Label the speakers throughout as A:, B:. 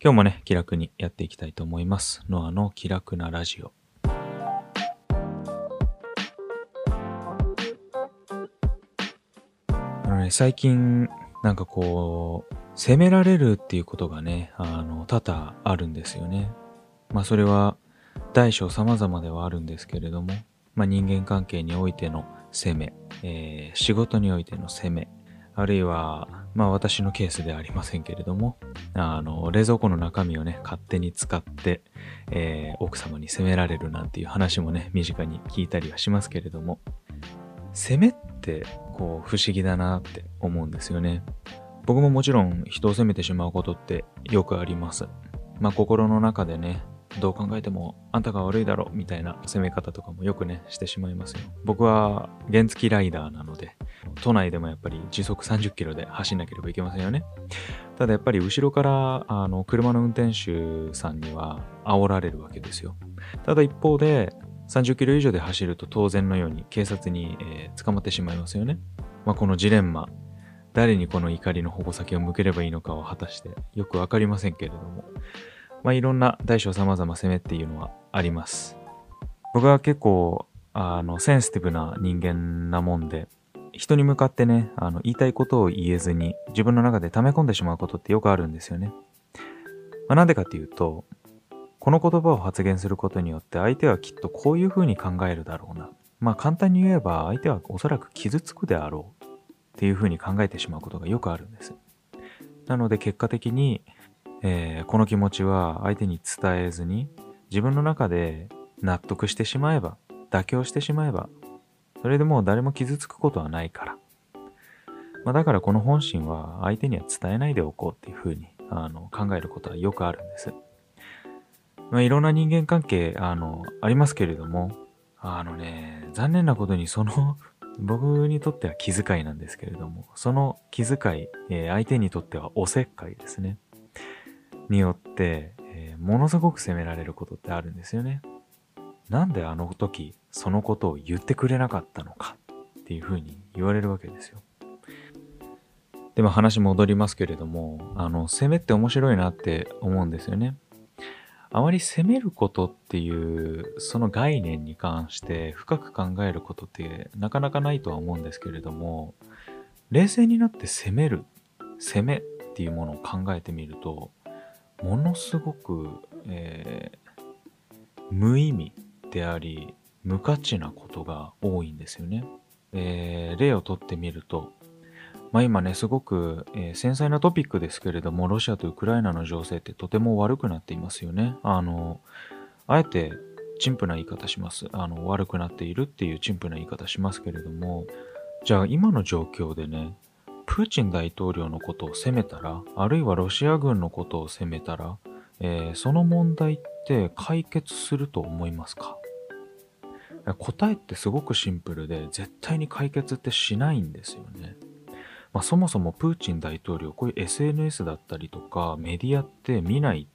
A: 今日もね、気楽にやっていきたいと思います。ノアの気楽なラジオ。あのね、最近、なんかこう、責められるっていうことがね、あの、多々あるんですよね。まあそれは、大小様々ではあるんですけれども、まあ人間関係においての責め、えー仕事においての責め、あるいは、まあ私のケースではありませんけれども、あの、冷蔵庫の中身をね、勝手に使って、えー奥様に責められるなんていう話もね、身近に聞いたりはしますけれども、責めって、こう、不思議だなって思うんですよね。僕ももちろん人を責めてしまうことってよくあります。まあ心の中でね、どう考えてもあんたが悪いだろみたいな責め方とかもよくね、してしまいますよ。僕は原付ライダーなので、都内でもやっぱり時速30キロで走んなければいけませんよね。ただやっぱり後ろからあの車の運転手さんには煽られるわけですよ。ただ一方で30キロ以上で走ると当然のように警察に、えー捕まってしまいますよね。まあ、このジレンマ、誰にこの怒りの矛先を向ければいいのかは果たしてよくわかりませんけれども、まあ、いろんな大小様々攻めっていうのはあります。僕は結構、あの、センシティブな人間なもんで、人に向かってね、あの、言いたいことを言えずに、自分の中で溜め込んでしまうことってよくあるんですよね。まあ、なんでかっていうと、この言葉を発言することによって相手はきっとこういうふうに考えるだろうな。まあ簡単に言えば相手はおそらく傷つくであろうっていうふうに考えてしまうことがよくあるんです。なので結果的に、えーこの気持ちは相手に伝えずに自分の中で納得してしまえば、妥協してしまえば、それでもう誰も傷つくことはないから。まあ、だからこの本心は相手には伝えないでおこうっていうふうにあの考えることはよくあるんです。まあ、いろんな人間関係あのありますけれども、あのね、残念なことにその 僕にとっては気遣いなんですけれども、その気遣い、えー相手にとってはおせっかいですね。によって、えーものすごく責められることってあるんですよね。なんであの時そのことを言ってくれなかったのかっていうふうに言われるわけですよ。でも話戻りますけれども、あの、攻めって面白いなって思うんですよね。あまり攻めることっていうその概念に関して深く考えることってなかなかないとは思うんですけれども冷静になって攻める攻めっていうものを考えてみるとものすごく、えー無意味であり無価値なことが多いんですよね。えー例をとってみるとまあ今ね、すごく、えー繊細なトピックですけれども、ロシアとウクライナの情勢ってとても悪くなっていますよね。あの、あえて、陳腐な言い方します。あの、悪くなっているっていう陳腐な言い方しますけれども、じゃあ今の状況でね、プーチン大統領のことを責めたら、あるいはロシア軍のことを責めたら、えーその問題って解決すると思いますか？答えってすごくシンプルで、絶対に解決ってしないんですよね。まあ、そもそもプーチン大統領、こういう SNS だったりとかメディアって見ない、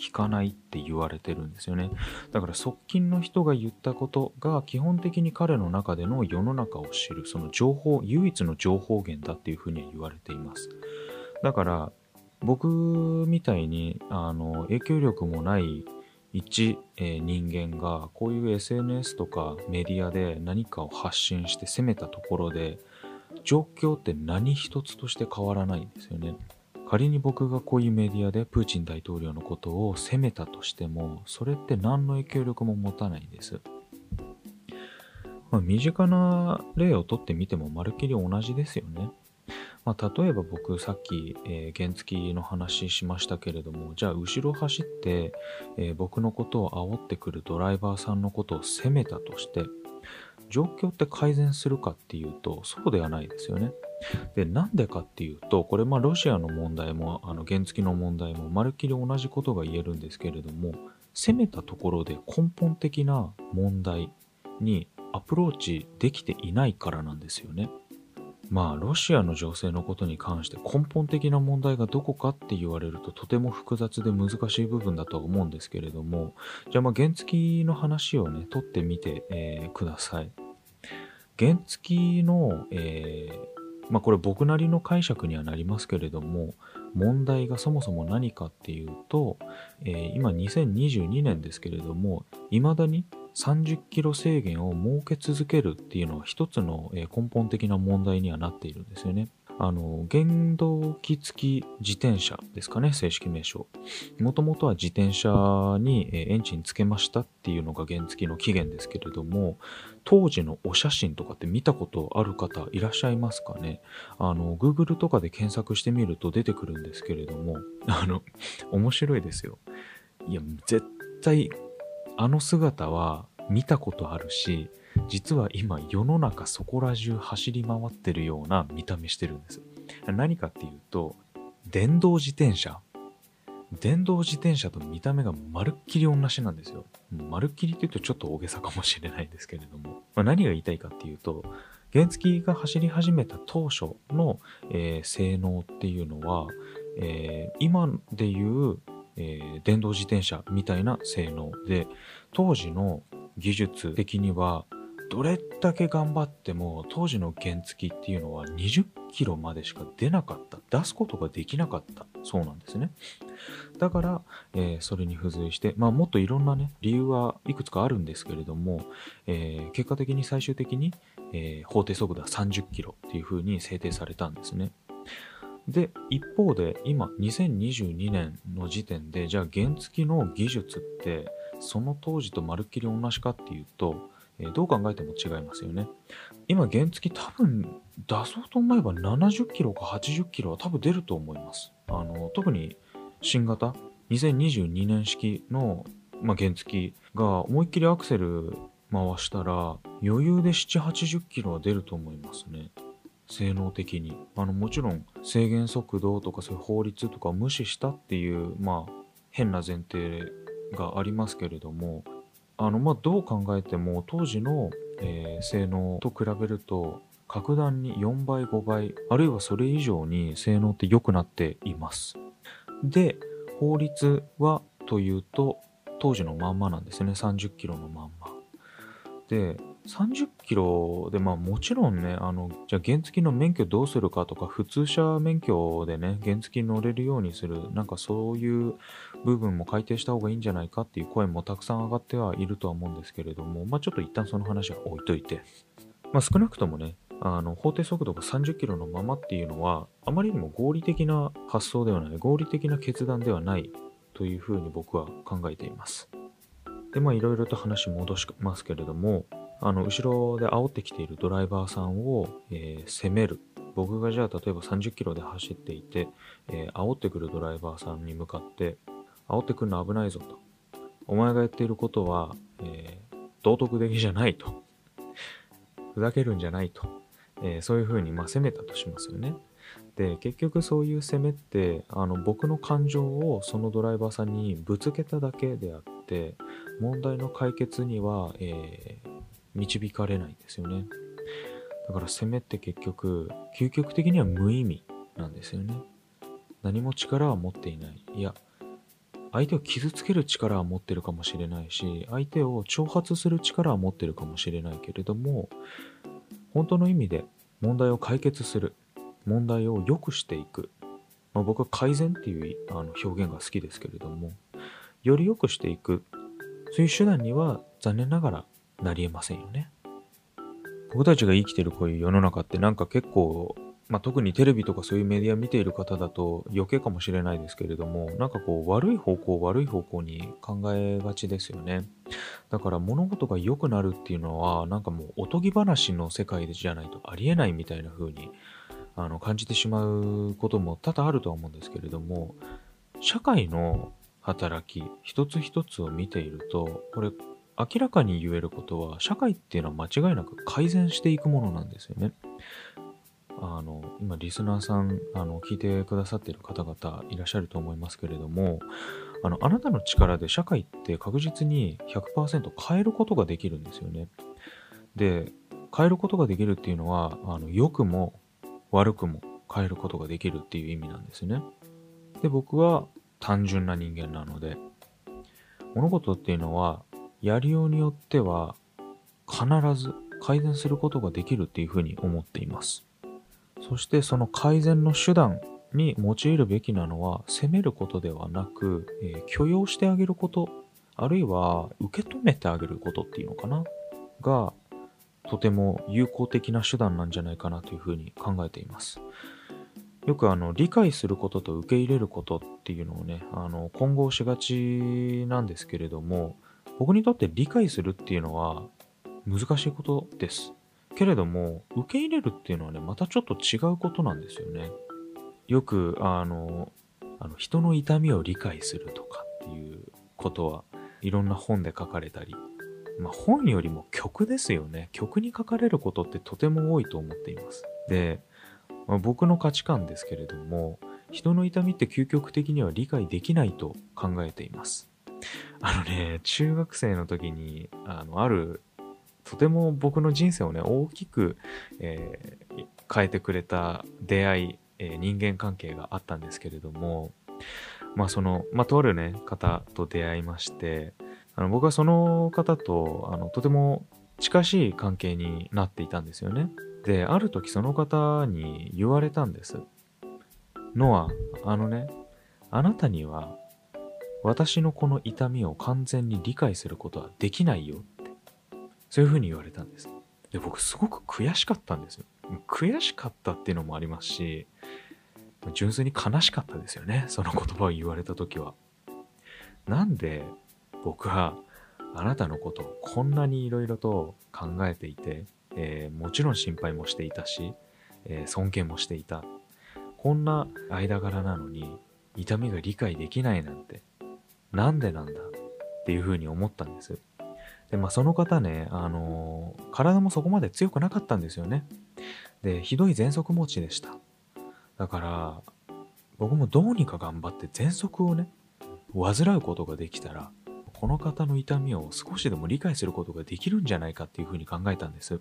A: 聞かないって言われてるんですよね。だから側近の人が言ったことが基本的に彼の中での世の中を知る、その情報、唯一の情報源だっていうふうには言われています。だから、僕みたいにあの影響力もない一、えー人間がこういう SNS とかメディアで何かを発信して攻めたところで状況って何一つとして変わらないんですよね。仮に僕がこういうメディアでプーチン大統領のことを責めたとしても、それって何の影響力も持たないんです。まあ、身近な例をとってみてもまるっきり同じですよね。まあ、例えば僕さっき、えー原付の話しましたけれども、じゃあ後ろ走って、えー僕のことを煽ってくるドライバーさんのことを責めたとして、状況って改善するかっていうと、そうではないですよね。で、なんでかっていうと、これまあロシアの問題も、あの原付の問題も、まるっきり同じことが言えるんですけれども、攻めたところで根本的な問題にアプローチできていないからなんですよね。まあ、ロシアの情勢のことに関して根本的な問題がどこかって言われるととても複雑で難しい部分だとは思うんですけれども、じゃあまあ原付の話をね、取ってみて、えーください。原付の、えーまあこれ僕なりの解釈にはなりますけれども、問題がそもそも何かっていうと、えー、今2022年ですけれども、いまだに30キロ制限を設け続けるっていうのは一つの根本的な問題にはなっているんですよね。あの、原動機付き自転車ですかね、正式名称。もともとは自転車にエンジンつけましたっていうのが原付きの起源ですけれども、当時のお写真とかって見たことある方いらっしゃいますかね？あの、Google とかで検索してみると出てくるんですけれども、あの、面白いですよ。いや、絶対、あの姿は見たことあるし、実は今世の中そこら中走り回ってるような見た目してるんです。何かっていうと、電動自転車。電動自転車と見た目がまるっきり同じなんですよ。まるっきりって言うとちょっと大げさかもしれないですけれども、まあ、何が言いたいかっていうと、原付が走り始めた当初の、えー、性能っていうのは、えー、今でいう、えー、電動自転車みたいな性能で、当時の技術的にはどれだけ頑張っても当時の原付っていうのは20キロまでしか出なかった。出すことができなかった。そうなんですね。だから、えー、それに付随してまあもっといろんなね理由はいくつかあるんですけれども、えー、結果的に最終的に、えー、法定速度は30キロっていう風に制定されたんですね。で一方で今2022年の時点でじゃあ原付の技術ってその当時とまるっきり同じかっていうとえどう考えても違いますよね。今原付多分出そうと思えば70キロか80キロは多分出ると思います。あの特に新型2022年式の、まあ、原付が思いっきりアクセル回したら余裕で7、80キロは出ると思いますね。性能的に。あのもちろん制限速度とかそういう法律とか無視したっていうまあ変な前提がありますけれどもあの、まあ、どう考えても当時の、えー、性能と比べると格段に4倍5倍あるいはそれ以上に性能って良くなっています。で法律はというと当時のまんまなんですね。30キロのまんま。で30キロで、まあもちろんね、あの、じゃあ原付の免許どうするかとか、普通車免許でね、原付に乗れるようにする、なんかそういう部分も改定した方がいいんじゃないかっていう声もたくさん上がってはいるとは思うんですけれども、まあちょっと一旦その話は置いといて、まあ少なくともね、あの、法定速度が30キロのままっていうのは、あまりにも合理的な発想ではない、合理的な決断ではないというふうに僕は考えています。で、まあいろいろと話戻しますけれども、あの、後ろで煽ってきているドライバーさんを、えー、責める。僕がじゃあ例えば30キロで走っていて、えー、煽ってくるドライバーさんに向かって、煽ってくるの危ないぞと。お前がやっていることは、えー、道徳的じゃないと。ふざけるんじゃないと。えー、そういうふうに、まあ、責めたとしますよね。で、結局そういう責めって、あの、僕の感情をそのドライバーさんにぶつけただけであって、問題の解決には、えー、導かれないんですよね。だから攻めって結局、究極的には無意味なんですよね。何も力は持っていない。いや、相手を傷つける力は持ってるかもしれないし、相手を挑発する力は持ってるかもしれないけれども、本当の意味で問題を解決する、問題を良くしていく。まあ、僕は改善っていうあの表現が好きですけれども、より良くしていく、そういう手段には残念ながらなり得ませんよね。僕たちが生きてるこういう世の中ってなんか結構、まあ、特にテレビとかそういうメディア見ている方だと余計かもしれないですけれども、なんかこう悪い方向悪い方向に考えがちですよね。だから物事が良くなるっていうのは、なんかもうおとぎ話の世界じゃないとありえないみたいな風にあの感じてしまうことも多々あるとは思うんですけれども、社会の働き一つ一つを見ていると、これ明らかに言えることは、社会っていうのは間違いなく改善していくものなんですよね。あの、今、リスナーさん、あの、聞いてくださっている方々いらっしゃると思いますけれども、あの、あなたの力で社会って確実に100%変えることができるんですよね。で、変えることができるっていうのは、あの、良くも悪くも変えることができるっていう意味なんですね。で、僕は単純な人間なので、物事っていうのはやりようによっては必ず改善することができるっていうふうに思っています。そしてその改善の手段に用いるべきなのは責めることではなく、えー、許容してあげることあるいは受け止めてあげることっていうのかな？がとても有効的な手段なんじゃないかなというふうに考えています。よくあの理解することと受け入れることっていうのをねあの混合しがちなんですけれども僕にとって理解するっていうのは難しいことです。けれども受け入れるっていうのはねまたちょっと違うことなんですよね。よくあのあの人の痛みを理解するとかっていうことはいろんな本で書かれたり、まあ、本よりも曲ですよね曲に書かれることってとても多いと思っていますで、まあ、僕の価値観ですけれども人の痛みって究極的には理解できないと考えていますあのね中学生の時にあのあるとても僕の人生をね大きく、えー、変えてくれた出会いえー、人間関係があったんですけれども、まあその、まあとあるね、方と出会いまして、あの僕はその方と、あの、とても近しい関係になっていたんですよね。で、ある時その方に言われたんです。のは、あのね、あなたには私のこの痛みを完全に理解することはできないよって、そういうふうに言われたんです。で、僕すごく悔しかったんですよ。悔しかったっていうのもありますし、純粋に悲しかったですよね。その言葉を言われた時は。なんで僕はあなたのことをこんなにいろいろと考えていて、えー、もちろん心配もしていたし、えー、尊敬もしていた。こんな間柄なのに痛みが理解できないなんて、なんでなんだ？っていうふうに思ったんです。で、まあその方ね、あのー、体もそこまで強くなかったんですよね。で、ひどい喘息持ちでした。だから、僕もどうにか頑張って喘息をね、患うことができたら、この方の痛みを少しでも理解することができるんじゃないかっていうふうに考えたんです。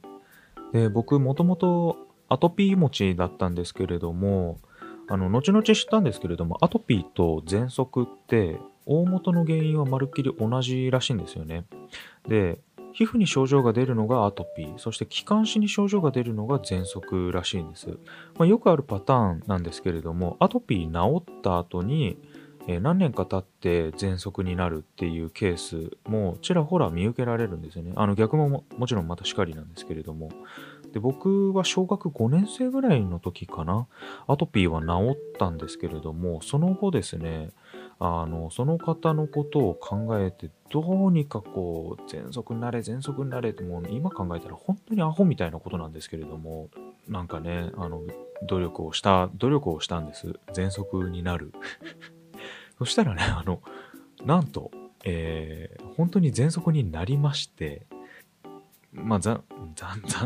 A: で、僕もともとアトピー持ちだったんですけれども、あの、後々知ったんですけれども、アトピーと喘息って大元の原因はまるっきり同じらしいんですよね。で、皮膚に症状が出るのがアトピー、そして気管支に症状が出るのが喘息らしいんです。まあ、よくあるパターンなんですけれども、アトピー治った後に、え、何年か経って喘息になるっていうケースもちらほら見受けられるんですよね。あの逆ももちろんまたしかりなんですけれども。で僕は小学5年生ぐらいの時かな、アトピーは治ったんですけれども、その後ですね、あの、その方のことを考えて、どうにかこう、喘息になれ、喘息になれって、もう今考えたら本当にアホみたいなことなんですけれども、なんかね、あの、努力をした、努力をしたんです。喘息になる。そしたらね、あの、なんと、えー、本当に喘息になりまして、まあ、残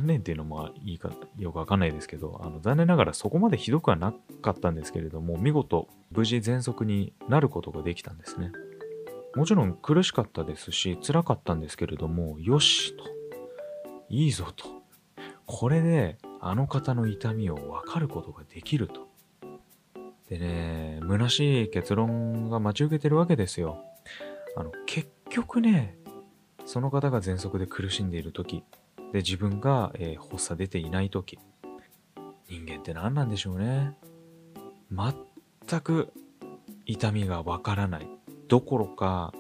A: 念っていうのもいいかよくわかんないですけど、あの残念ながらそこまでひどくはなかったんですけれども、見事無事喘息になることができたんですね。もちろん苦しかったですし、辛かったんですけれども、よしと、いいぞと、これであの方の痛みを分かることができると。でね、虚しい結論が待ち受けてるわけですよ。あの、結局ね、その方が喘息で苦しんでいる時で自分が、えー、発作出ていない時人間って何なんでしょうね。全く痛みがわからない。どころか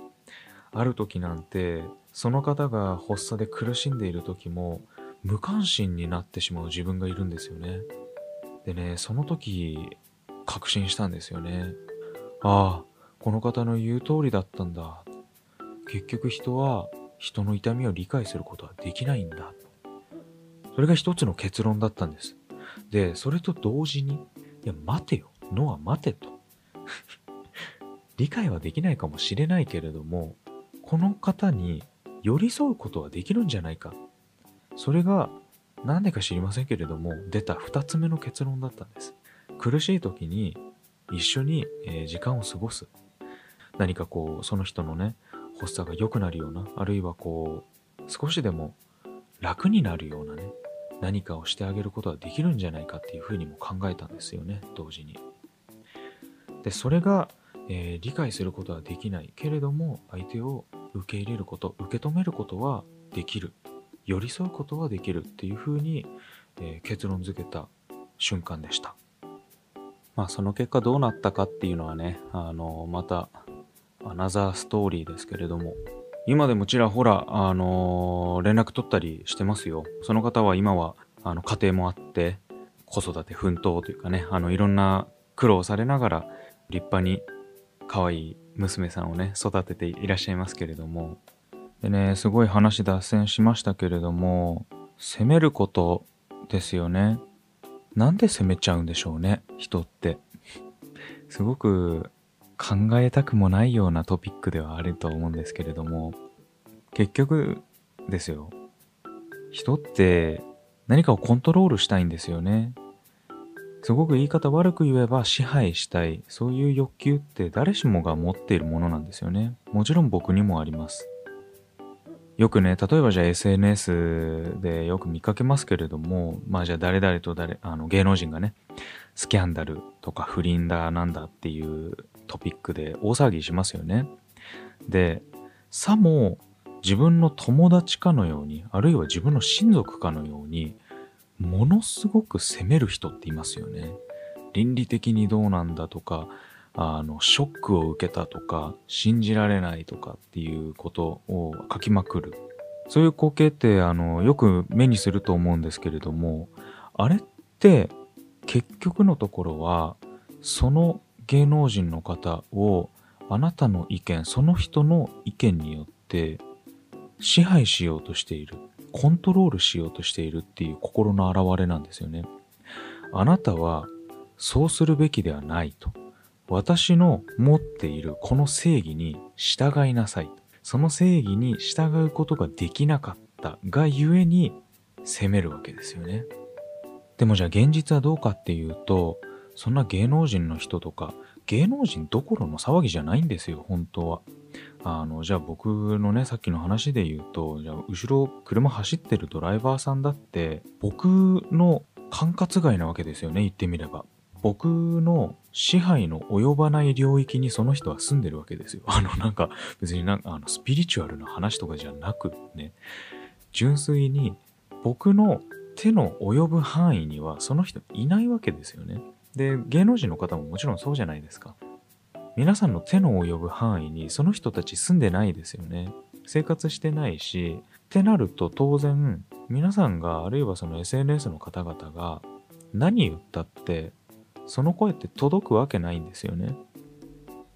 A: ある時なんてその方が発作で苦しんでいる時も無関心になってしまう自分がいるんですよね。でねその時確信したんですよね。ああこの方の言う通りだったんだ。結局人は人の痛みを理解することはできないんだ。それが一つの結論だったんです。で、それと同時に、いや、待てよ。ノア待てと。理解はできないかもしれないけれども、この方に寄り添うことはできるんじゃないか。それが、なんでか知りませんけれども、出た二つ目の結論だったんです。苦しい時に一緒に、時間を過ごす。何かこう、その人のね、発作が良くなるような、あるいはこう、少しでも楽になるようなね、何かをしてあげることはできるんじゃないかっていうふうにも考えたんですよね、同時に。で、それが、えー、理解することはできないけれども、相手を受け入れること、受け止めることはできる。寄り添うことはできるっていうふうに、えー、結論付けた瞬間でした。まあその結果どうなったかっていうのはね、あの、また、アナザーストーリーですけれども、今でもちらほら、あの連絡取ったりしてますよ。その方は今は、あの、家庭もあって、子育て奮闘というかね、あの、いろんな苦労されながら、立派に可愛い娘さんをね、育てていらっしゃいますけれども。でね、すごい話脱線しましたけれども、責めることですよね。なんで責めちゃうんでしょうね、人って。すごく考えたくもないようなトピックではあると思うんですけれども、結局ですよ。人って何かをコントロールしたいんですよね。すごく言い方悪く言えば支配したい。そういう欲求って誰しもが持っているものなんですよね。もちろん僕にもあります。よくね、例えばじゃあ SNS でよく見かけますけれども、まあじゃあ誰々と誰、あの芸能人がね、スキャンダルとか不倫だなんだっていうトピックで大騒ぎしますよね。で、さも自分の友達かのように、あるいは自分の親族かのように、ものすごく責める人っていますよね。倫理的にどうなんだとか、あの、ショックを受けたとか、信じられないとかっていうことを書きまくる。そういう光景って、あの、よく目にすると思うんですけれども、あれって、結局のところは、その芸能人の方を、あなたの意見、その人の意見によって支配しようとしている。コントロールしようとしているっていう心の表れなんですよね。あなたはそうするべきではないと。私の持っているこの正義に従いなさい。その正義に従うことができなかったがゆえに責めるわけですよね。でもじゃあ現実はどうかっていうと、そんな芸能人の人とか、芸能人どころの騒ぎじゃないんですよ、本当は。あの、じゃあ僕のね、さっきの話で言うと、じゃあ後ろ車走ってるドライバーさんだって、僕の管轄外なわけですよね、言ってみれば。僕の支配の及ばない領域にその人は住んでるわけですよ。あの、なんか、別になんか、あの、スピリチュアルな話とかじゃなくね、純粋に僕の手の及ぶ範囲にはその人いないわけですよね。で、芸能人の方ももちろんそうじゃないですか。皆さんの手の及ぶ範囲にその人たち住んでないですよね。生活してないし、ってなると当然、皆さんが、あるいはその SNS の方々が何言ったって、その声って届くわけないんですよね。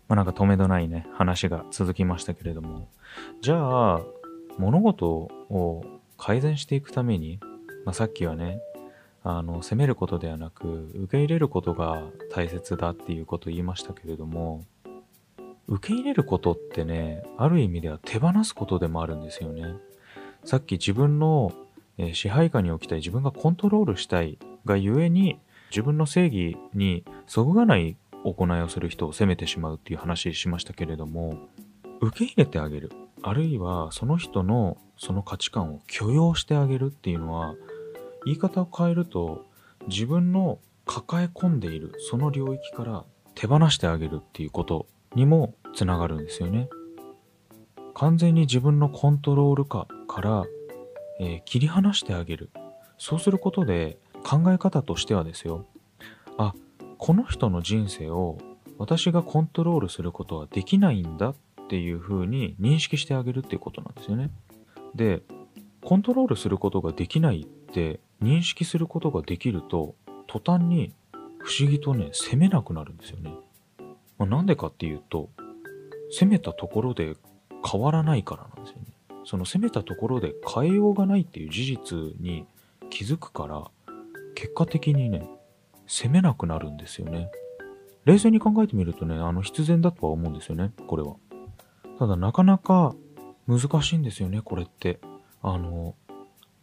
A: まあなんか止めどないね、話が続きましたけれども。じゃあ、物事を改善していくために、まあさっきはね、あの、責めることではなく、受け入れることが大切だっていうことを言いましたけれども、受け入れることってね、ある意味では手放すことでもあるんですよね。さっき自分の、支配下に置きたい、自分がコントロールしたいがゆえに、自分の正義にそぐわない行いをする人を責めてしまうっていう話しましたけれども、受け入れてあげる。あるいはその人のその価値観を許容してあげるっていうのは、言い方を変えると自分の抱え込んでいるその領域から手放してあげるっていうことにもつながるんですよね。完全に自分のコントロール下から、えー、切り離してあげる。そうすることで考え方としてはですよ。あ、この人の人生を私がコントロールすることはできないんだっていうふうに認識してあげるっていうことなんですよね。で、コントロールすることができないって認識することができると、途端に不思議とね、責めなくなるんですよね。まあ、なんでかっていうと、責めたところで変わらないからなんですよね。その責めたところで変えようがないっていう事実に気づくから、結果的にね、責めなくなるんですよね。冷静に考えてみるとね、あの必然だとは思うんですよね、これは。ただなかなか難しいんですよね、これって。あの、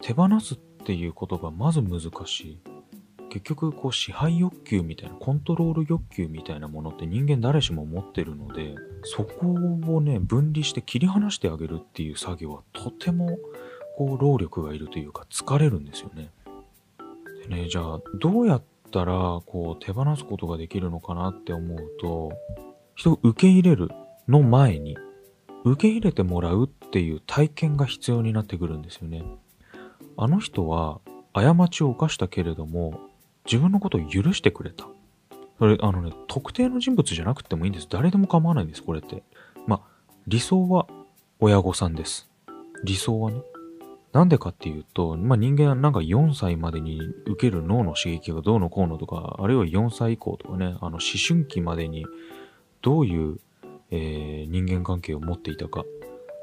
A: 手放すっていうことがまず難しい。結局、こう支配欲求みたいな、コントロール欲求みたいなものって人間誰しも持ってるので、そこをね、分離して切り離してあげるっていう作業はとても、こう、労力がいるというか、疲れるんですよね。でね、じゃあ、どうやったら、こう、手放すことができるのかなって思うと、人を受け入れるの前に、受け入れてもらうっていう体験が必要になってくるんですよね。あの人は過ちを犯したけれども自分のことを許してくれた。それ、あのね、特定の人物じゃなくてもいいんです。誰でも構わないんです、これって。まあ、理想は親御さんです。理想はね。なんでかっていうと、まあ、人間はなんか4歳までに受ける脳の刺激がどうのこうのとか、あるいは4歳以降とかね、あの思春期までにどういう、えー、人間関係を持っていたか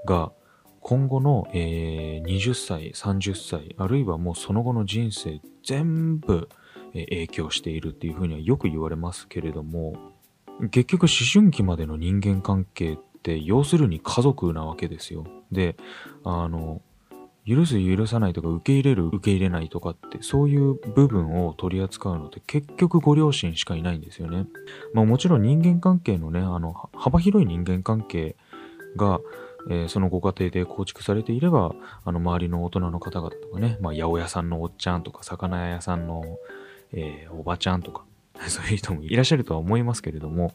A: が、今後の、えー、20歳、30歳、あるいはもうその後の人生全部、えー、影響しているっていうふうにはよく言われますけれども、結局思春期までの人間関係って要するに家族なわけですよ。で、あの、許す許さないとか受け入れる受け入れないとかってそういう部分を取り扱うのって結局ご両親しかいないんですよね。まあもちろん人間関係のね、あの幅広い人間関係が、えー、そのご家庭で構築されていれば、あの周りの大人の方々とかね、まあ八百屋さんのおっちゃんとか魚屋さんの、えー、おばちゃんとか、そういう人もいらっしゃるとは思いますけれども、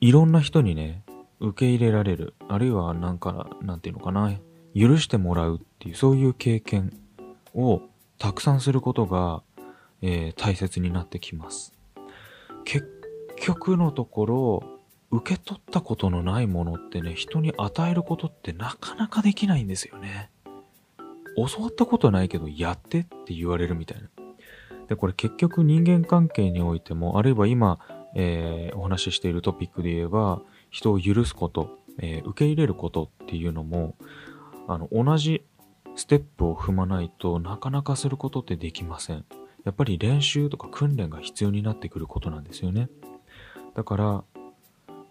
A: いろんな人にね、受け入れられる、あるいはなんか、なんていうのかな、許してもらうっていう、そういう経験をたくさんすることが、えー、大切になってきます。結局のところ、受け取ったことのないものってね、人に与えることってなかなかできないんですよね。教わったことないけど、やってって言われるみたいな。で、これ結局人間関係においても、あるいは今、えー、お話ししているトピックで言えば、人を許すこと、えー、受け入れることっていうのも、あの、同じステップを踏まないとなかなかすることってできません。やっぱり練習とか訓練が必要になってくることなんですよね。だから、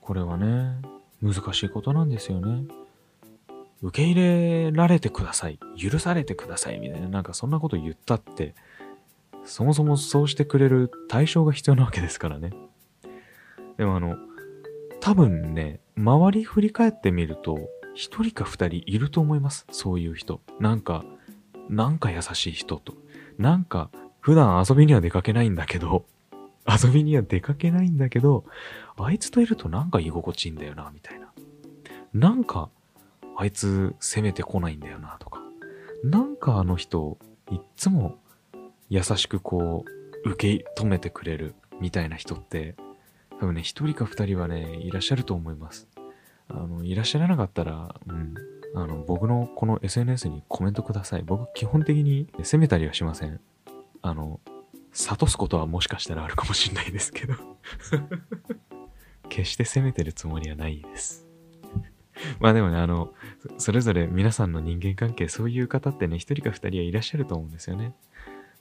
A: これはね、難しいことなんですよね。受け入れられてください。許されてください。みたいな、なんかそんなこと言ったって、そもそもそうしてくれる対象が必要なわけですからね。でもあの、多分ね、周り振り返ってみると、一人か二人いると思います。そういう人。なんか、なんか優しい人と。なんか、普段遊びには出かけないんだけど、遊びには出かけないんだけど、あいつといるとなんか居心地いいんだよな、みたいな。なんか、あいつ攻めてこないんだよな、とか。なんかあの人、いっつも優しくこう、受け止めてくれる、みたいな人って、多分ね、一人か二人はね、いらっしゃると思います。あの、いらっしゃらなかったら、うん、あの、僕のこの SNS にコメントください。僕、基本的に責めたりはしません。あの、諭すことはもしかしたらあるかもしんないですけど決して責めてるつもりはないです。まあでもね、あの、それぞれ皆さんの人間関係、そういう方ってね、一人か二人はいらっしゃると思うんですよね。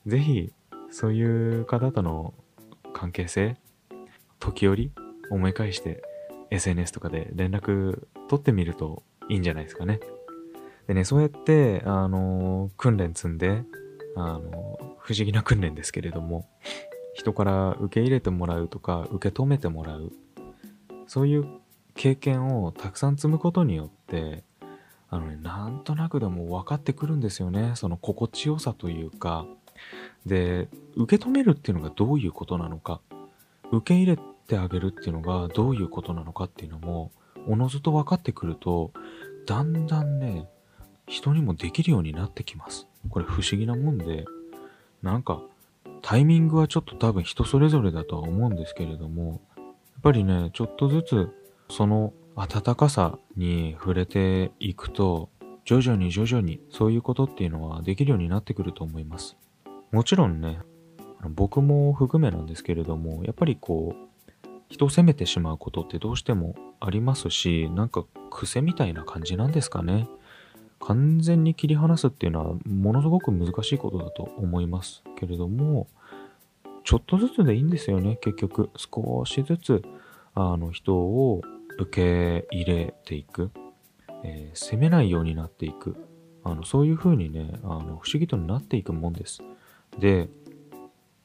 A: ぜひ、そういう方との関係性、時折思い返して SNS とかで連絡取ってみるといいんじゃないですかね。でね、そうやって、あの、訓練積んで、あの、不思議な訓練ですけれども、人から受け入れてもらうとか、受け止めてもらう、そういう経験をたくさん積むことによって、あのね、なんとなくでも分かってくるんですよね。その心地よさというか、で、受け止めるっていうのがどういうことなのか、受け入れてあげるっていうのがどういうことなのかっていうのも、おのずと分かってくると、だんだんね、人にもできるようになってきます。これ不思議なもんで、なんか、タイミングはちょっと多分人それぞれだとは思うんですけれども、やっぱりね、ちょっとずつその温かさに触れていくと、徐々に徐々にそういうことっていうのはできるようになってくると思います。もちろんね、僕も含めなんですけれども、やっぱりこう、人を責めてしまうことってどうしてもありますし、なんか癖みたいな感じなんですかね。完全に切り離すっていうのはものすごく難しいことだと思いますけれども、ちょっとずつでいいんですよね、結局。少しずつ、あの、人を受け入れていく。えー、責めないようになっていく。あの、そういう風にね、あの、不思議となっていくもんです。で、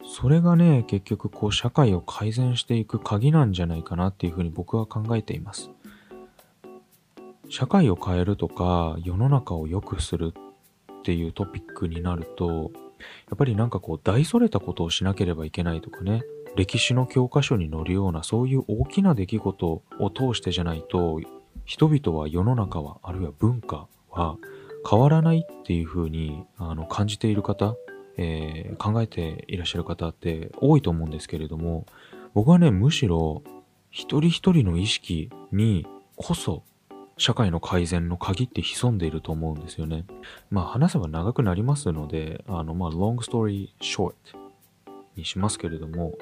A: それがね、結局こう社会を改善していく鍵なんじゃないかなっていうふうに僕は考えています。社会を変えるとか世の中を良くするっていうトピックになると、やっぱりなんかこう大それたことをしなければいけないとかね、歴史の教科書に載るようなそういう大きな出来事を通してじゃないと、人々は世の中は、あるいは文化は変わらないっていうふうにあの感じている方えー、考えていらっしゃる方って多いと思うんですけれども、僕はね、むしろ一人一人の意識にこそ社会の改善の鍵って潜んでいると思うんですよね。まあ話せば長くなりますので、あのまあ long story short にしますけれども、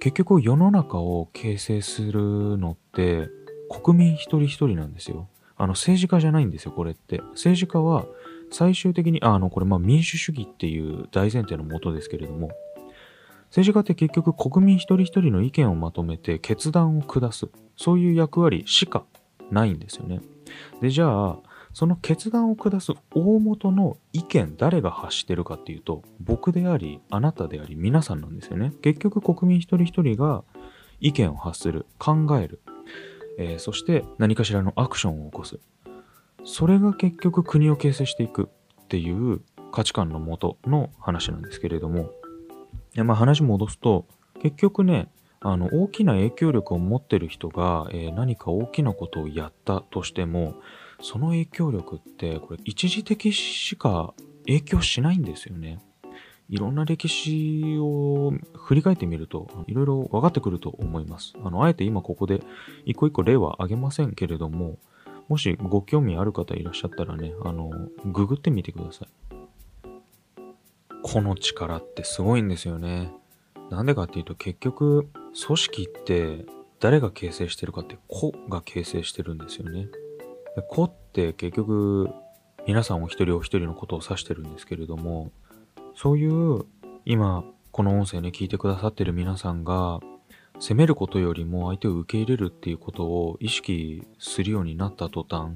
A: 結局世の中を形成するのって国民一人一人なんですよ。あの政治家じゃないんですよ、これって。政治家は最終的に、あの、これまあ民主主義っていう大前提のもとですけれども、政治家って結局国民一人一人の意見をまとめて決断を下す。そういう役割しかないんですよね。で、じゃあ、その決断を下す大元の意見、誰が発してるかっていうと、僕であり、あなたであり、皆さんなんですよね。結局国民一人一人が意見を発する、考える、えー、そして何かしらのアクションを起こす。それが結局国を形成していくっていう価値観のもとの話なんですけれども、まあ、話戻すと、結局ね、あの大きな影響力を持ってる人が、えー、何か大きなことをやったとしても、その影響力ってこれ一時的しか影響しないんですよね。いろんな歴史を振り返ってみると、いろいろ分かってくると思います。あの、あえて今ここで一個一個例は挙げませんけれども、もしご興味ある方いらっしゃったらね、あの、ググってみてください。個の力ってすごいんですよね。なんでかっていうと結局組織って誰が形成してるかって個が形成してるんですよね。で個って結局皆さんお一人お一人のことを指してるんですけれどもそういう今この音声ね聞いてくださってる皆さんが責めることよりも相手を受け入れるっていうことを意識するようになった途端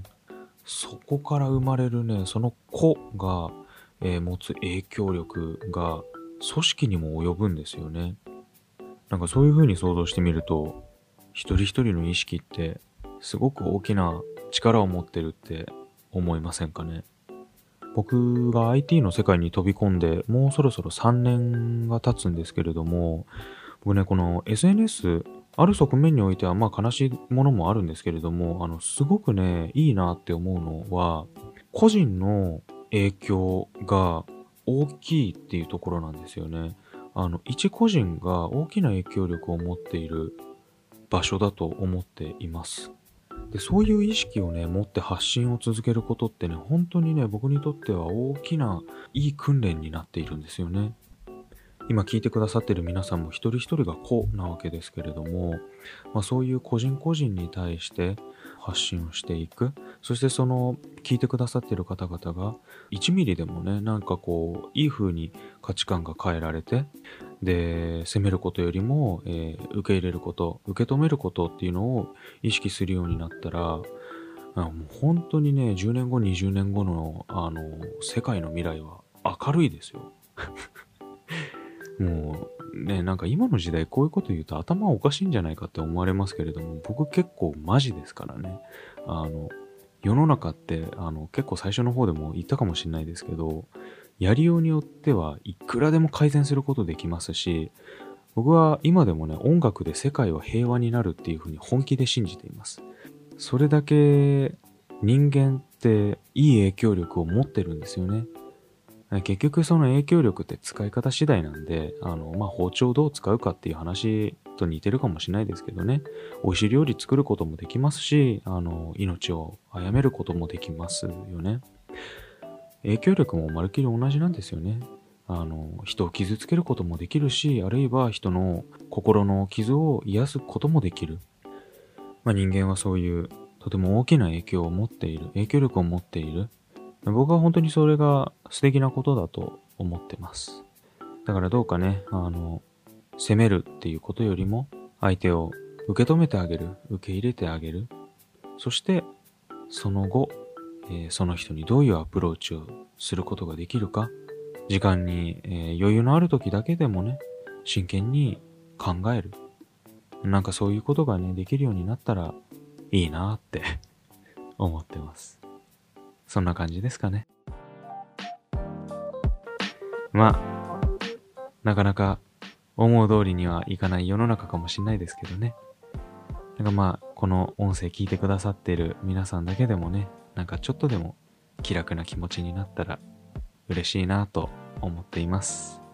A: そこから生まれるねその個がえー、持つ影響力が組織にも及ぶんですよね。なんかそういう風に想像してみると、一人一人の意識ってすごく大きな力を持ってるって思いませんかね？僕が IT の世界に飛び込んでもうそろそろ3年が経つんですけれども、僕ね、この SNS、ある側面においてはまあ悲しいものもあるんですけれども、あの、すごくね、いいなって思うのは、個人の影響が大きいっていうところなんですよね。あの、一個人が大きな影響力を持っている場所だと思っています。で、そういう意識をね、持って発信を続けることってね、本当にね、僕にとっては大きないい訓練になっているんですよね。今聞いてくださってる皆さんも一人一人が子なわけですけれども、まあ、そういう個人個人に対して発信をしていく。そしてその聞いてくださってる方々が1ミリでもね、なんかこう、いい風に価値観が変えられて、で、責めることよりも、えー、受け入れること、受け止めることっていうのを意識するようになったら、もう本当にね、10年後、20年後の、あの、世界の未来は明るいですよ。もうね、なんか今の時代こういうこと言うと頭おかしいんじゃないかって思われますけれども、僕結構マジですからね。あの、世の中ってあの結構最初の方でも言ったかもしれないですけど、やりようによってはいくらでも改善することできますし、僕は今でもね、音楽で世界は平和になるっていうふうに本気で信じています。それだけ人間っていい影響力を持ってるんですよね。結局その影響力って使い方次第なんで、あの、まあ、包丁をどう使うかっていう話と似てるかもしれないですけどね、美味しい料理作ることもできますし、あの、命を殺めることもできますよね。影響力もまるっきり同じなんですよね。あの、人を傷つけることもできるし、あるいは人の心の傷を癒すこともできる。まあ、人間はそういうとても大きな影響を持っている、影響力を持っている。僕は本当にそれが素敵なことだと思ってます。だからどうかね、あの、責めるっていうことよりも、相手を受け止めてあげる、受け入れてあげる。そして、その後、えー、その人にどういうアプローチをすることができるか、時間に、えー、余裕のある時だけでもね、真剣に考える。なんかそういうことがね、できるようになったらいいなって 思ってます。そんな感じですかね。まあ、なかなか思う通りにはいかない世の中かもしんないですけどね。なんかまあ、この音声聞いてくださっている皆さんだけでもね、なんかちょっとでも気楽な気持ちになったら嬉しいなと思っています。